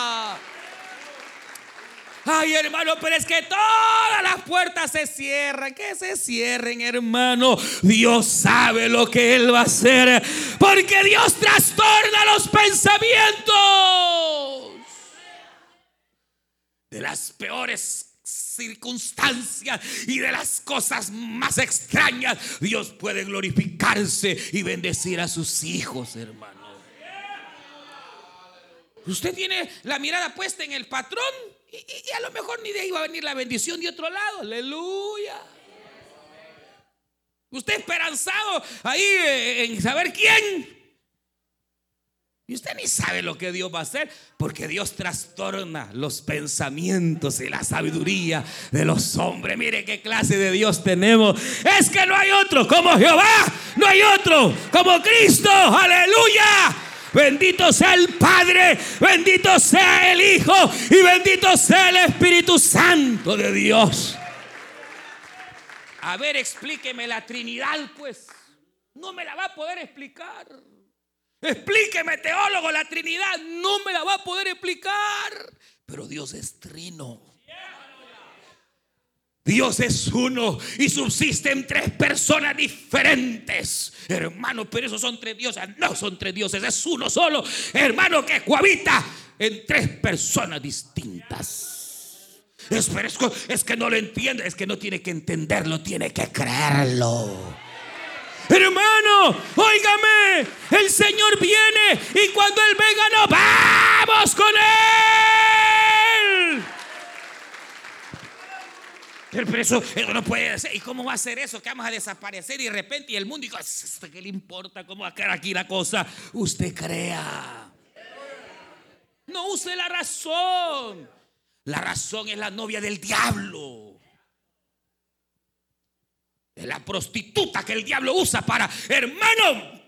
Ay, hermano, pero es que todas las puertas se cierran. Que se cierren, hermano. Dios sabe lo que Él va a hacer. Porque Dios trastorna los pensamientos. De las peores circunstancias y de las cosas más extrañas, Dios puede glorificarse y bendecir a sus hijos, hermano. Usted tiene la mirada puesta en el patrón y, a lo mejor ni de ahí va a venir la bendición de otro lado. Aleluya. Usted esperanzado ahí eh, en saber quién. Y usted ni sabe lo que Dios va a hacer, porque Dios trastorna los pensamientos y la sabiduría de los hombres. Mire qué clase de Dios tenemos. Es que no hay otro como Jehová, no hay otro como Cristo. Aleluya. Bendito sea el Padre, bendito sea el Hijo y bendito sea el Espíritu Santo de Dios. A ver, explíqueme la Trinidad, pues. No me la va a poder explicar. Explíqueme, teólogo, la Trinidad. No me la va a poder explicar. Pero Dios es trino. Dios es uno y subsisten tres personas diferentes. Hermano, pero esos son tres dioses. No son tres dioses, es uno solo. Hermano, que cohabita en tres personas distintas. Es, es que no lo entiende, es que no tiene que entenderlo, tiene que creerlo. Hermano, óigame, el Señor viene y cuando Él venga, nos vamos con Él. Pero eso, eso no puede ser. ¿Y cómo va a ser eso? Que vamos a desaparecer y de repente y el mundo dice, ¿qué le importa cómo va a quedar aquí la cosa? Usted crea. No use la razón. La razón es la novia del diablo. Es la prostituta que el diablo usa para, hermano,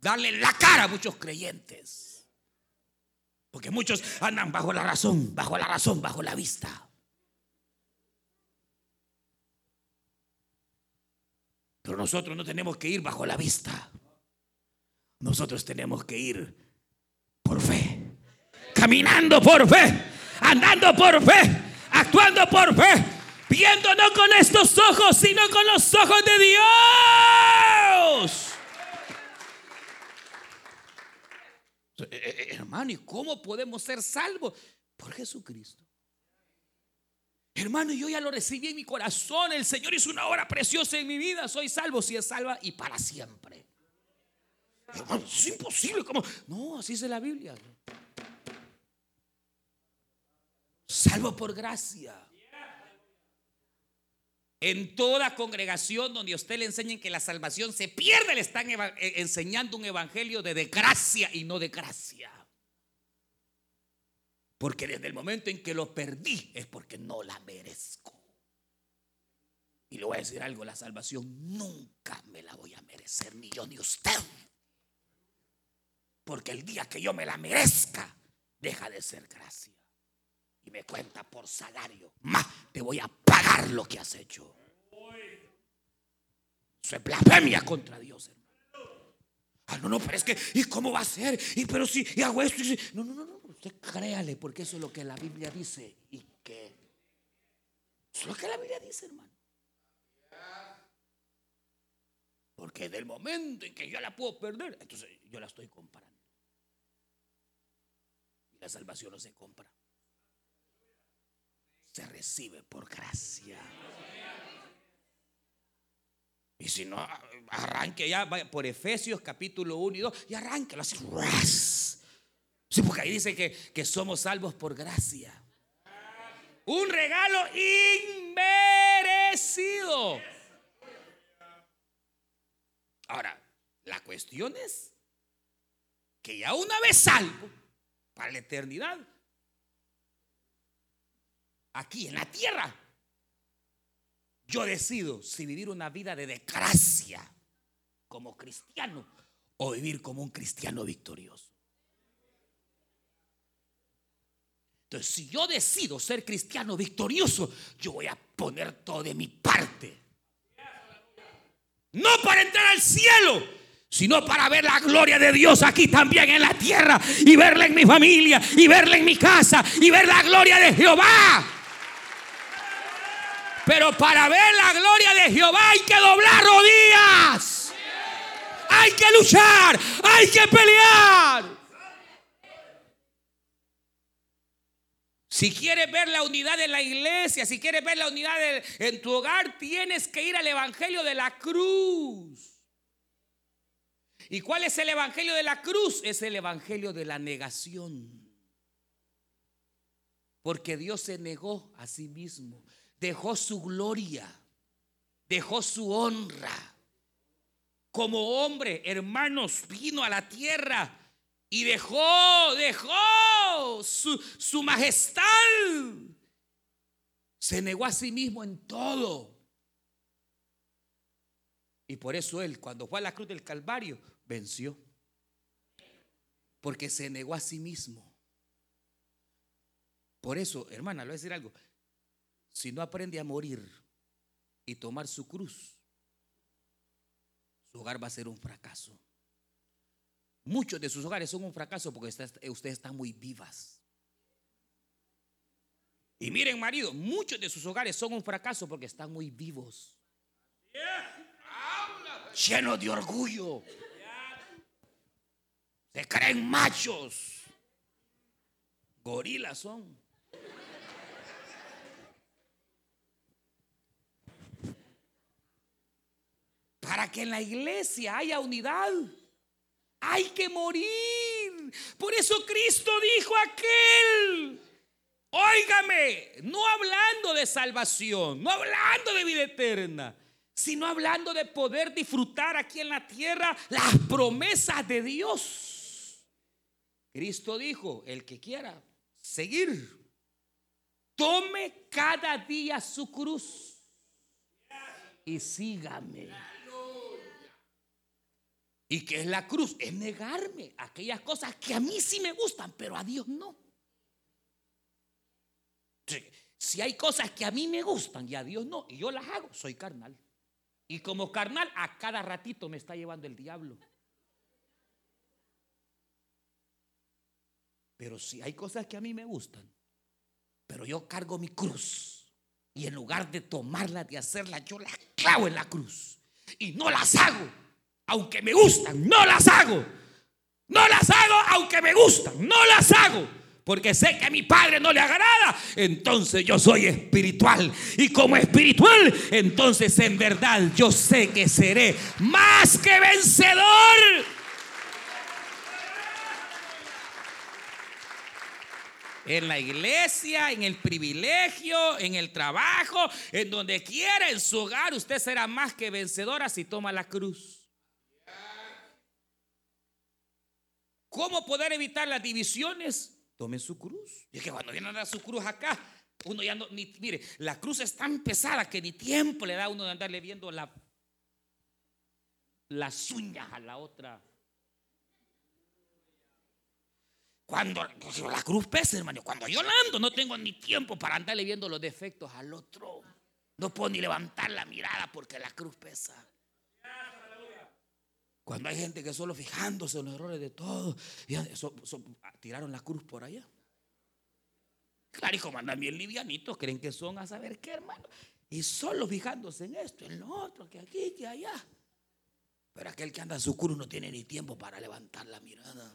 darle la cara a muchos creyentes. Porque muchos andan bajo la razón, bajo la razón, bajo la vista. Pero nosotros no tenemos que ir bajo la vista. Nosotros tenemos que ir por fe. Caminando por fe. Andando por fe. Actuando por fe. Viendo no con estos ojos, sino con los ojos de Dios. Eh, eh, hermano, ¿y cómo podemos ser salvos? Por Jesucristo. Hermano, yo ya lo recibí en mi corazón. El Señor hizo una obra preciosa en mi vida. Soy salvo, si es salva y para siempre. Hermano, es imposible. ¿Cómo? No, así dice la Biblia. Salvo por gracia. En toda congregación donde usted le enseñen que la salvación se pierde, le están enseñando un evangelio de desgracia y no de gracia. Porque desde el momento en que lo perdí es porque no la merezco. Y le voy a decir algo, la salvación nunca me la voy a merecer, ni yo ni usted. Porque el día que yo me la merezca, deja de ser gracia. Y me cuenta por salario. Más te voy a pagar lo que has hecho. Eso es blasfemia contra Dios, hermano. Ah, no, no, pero es que, ¿y cómo va a ser? Y pero si, y hago esto. Y, no, no, no, no. Usted créale, porque eso es lo que la Biblia dice. Y que eso es lo que la Biblia dice, hermano. Porque del momento en que yo la puedo perder, entonces yo la estoy comparando. Y la salvación no se compra. Se recibe por gracia. Y si no, arranque ya por Efesios capítulo 1 y 2 y arranque así. Sí, porque ahí dice que, que somos salvos por gracia. Un regalo inmerecido. Ahora, la cuestión es que ya una vez salvo para la eternidad, aquí en la tierra, yo decido si vivir una vida de desgracia como cristiano o vivir como un cristiano victorioso. Entonces, si yo decido ser cristiano victorioso, yo voy a poner todo de mi parte. No para entrar al cielo, sino para ver la gloria de Dios aquí también en la tierra y verla en mi familia y verla en mi casa y ver la gloria de Jehová. Pero para ver la gloria de Jehová hay que doblar rodillas. Hay que luchar, hay que pelear. Si quieres ver la unidad de la iglesia, si quieres ver la unidad en tu hogar, tienes que ir al Evangelio de la cruz. ¿Y cuál es el Evangelio de la cruz? Es el Evangelio de la negación. Porque Dios se negó a sí mismo, dejó su gloria, dejó su honra. Como hombre, hermanos, vino a la tierra y dejó, dejó su, majestad. Se negó a sí mismo en todo. Y por eso él, cuando fue a la cruz del Calvario, venció. Porque se negó a sí mismo. Por eso, hermana, le voy a decir algo. Si no aprende a morir y tomar su cruz, su hogar va a ser un fracaso. Muchos de sus hogares son un fracaso porque ustedes están muy vivas. Y miren, marido, muchos de sus hogares son un fracaso porque están muy vivos. Llenos de orgullo. Se creen machos. Gorilas son. Para que en la iglesia haya unidad, hay que morir. Por eso Cristo dijo aquel. Óigame, no hablando de salvación, no hablando de vida eterna, sino hablando de poder disfrutar aquí en la tierra las promesas de Dios. Cristo dijo, el que quiera seguir, tome cada día su cruz y sígame. ¿Y qué es la cruz? Es negarme aquellas cosas que a mí sí me gustan, pero a Dios no. Si hay cosas que a mí me gustan y a Dios no, y yo las hago, soy carnal. Y como carnal, a cada ratito me está llevando el diablo. Pero si hay cosas que a mí me gustan, pero yo cargo mi cruz y en lugar de tomarla, de hacerla, yo las clavo en la cruz y no las hago aunque me gustan, no las hago. No las hago aunque me gustan, no las hago. Porque sé que a mi padre no le agrada. Entonces yo soy espiritual. Y como espiritual, entonces en verdad yo sé que seré más que vencedor. en la iglesia, en el privilegio, en el trabajo, en donde quiera, en su hogar, usted será más que vencedora si toma la cruz. ¿Cómo poder evitar las divisiones? Tome su cruz. Y es que cuando viene a dar su cruz acá, uno ya no, ni, mire, la cruz es tan pesada que ni tiempo le da uno de andarle viendo la, las uñas a la otra. Cuando la cruz pesa, hermano, cuando yo la ando, no tengo ni tiempo para andarle viendo los defectos al otro. No puedo ni levantar la mirada porque la cruz pesa. Cuando hay gente que solo fijándose en los errores de todos, tiraron la cruz por allá. Claro, y como andan bien livianitos, creen que son a saber qué, hermano. Y solo fijándose en esto, en lo otro, que aquí, que allá. Pero aquel que anda en su cruz no tiene ni tiempo para levantar la mirada.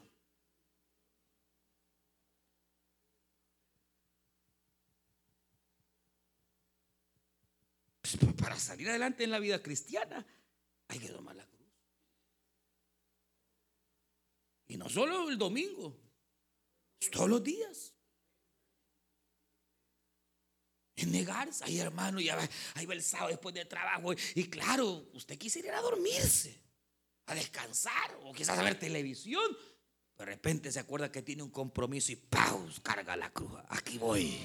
Pues, para salir adelante en la vida cristiana, hay que tomar la cruz. Y no solo el domingo, todos los días. En negarse, ay hermano, ya va, ahí va el sábado después del trabajo. Y claro, usted quisiera ir a dormirse, a descansar o quizás a ver televisión. De repente se acuerda que tiene un compromiso y ¡paus! carga la cruz. Aquí voy,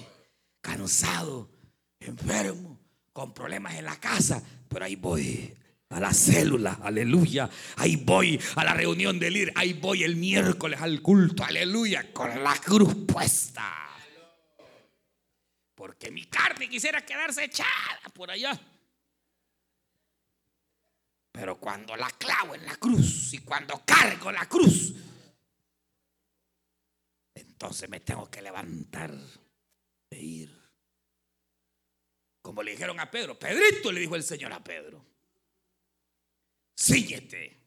cansado, enfermo, con problemas en la casa, pero ahí voy a la célula, aleluya. Ahí voy a la reunión del ir, ahí voy el miércoles al culto, aleluya, con la cruz puesta. Porque mi carne quisiera quedarse echada por allá. Pero cuando la clavo en la cruz y cuando cargo la cruz, entonces me tengo que levantar e ir. Como le dijeron a Pedro, Pedrito le dijo el Señor a Pedro, síguete.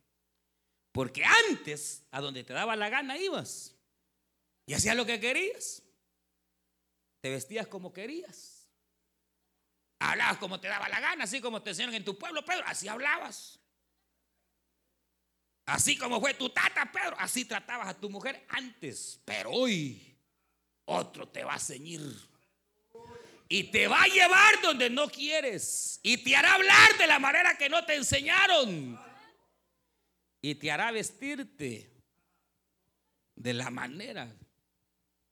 Porque antes, a donde te daba la gana ibas y hacías lo que querías. Te vestías como querías. Hablabas como te daba la gana, así como te enseñaron en tu pueblo, Pedro, así hablabas. Así como fue tu tata, Pedro, así tratabas a tu mujer antes. Pero hoy otro te va a ceñir y te va a llevar donde no quieres. Y te hará hablar de la manera que no te enseñaron. Y te hará vestirte de la manera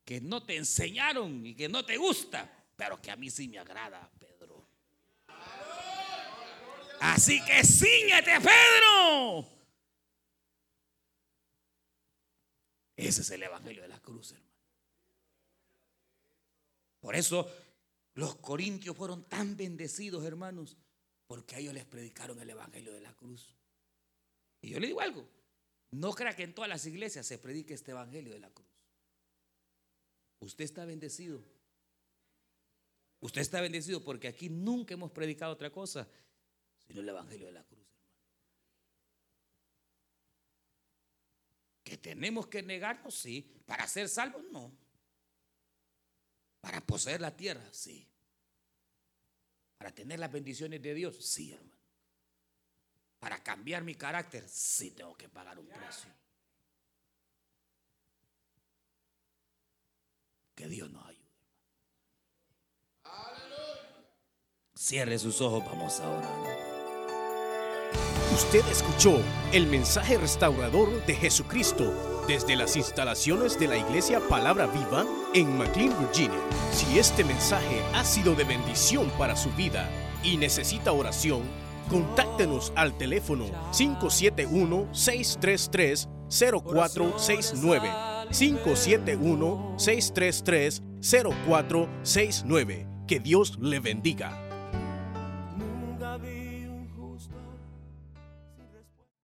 que no te enseñaron y que no te gusta, pero que a mí sí me agrada, Pedro. Así que síñete, Pedro. Ese es el Evangelio de la cruz, hermano. Por eso los corintios fueron tan bendecidos, hermanos, porque a ellos les predicaron el Evangelio de la cruz. Y yo le digo algo, no crea que en todas las iglesias se predique este Evangelio de la cruz. Usted está bendecido. Usted está bendecido porque aquí nunca hemos predicado otra cosa sino el Evangelio de la cruz, hermano. Que tenemos que negarnos, sí. Para ser salvos, no. Para poseer la tierra, sí. Para tener las bendiciones de Dios, sí, hermano. Para cambiar mi carácter, sí tengo que pagar un precio. Que Dios nos ayude. Cierre sus ojos, vamos a orar. Usted escuchó el mensaje restaurador de Jesucristo desde las instalaciones de la iglesia Palabra Viva en McLean, Virginia. Si este mensaje ha sido de bendición para su vida y necesita oración, contáctenos al teléfono 571-633-0469. 571-633-0469. Que Dios le bendiga.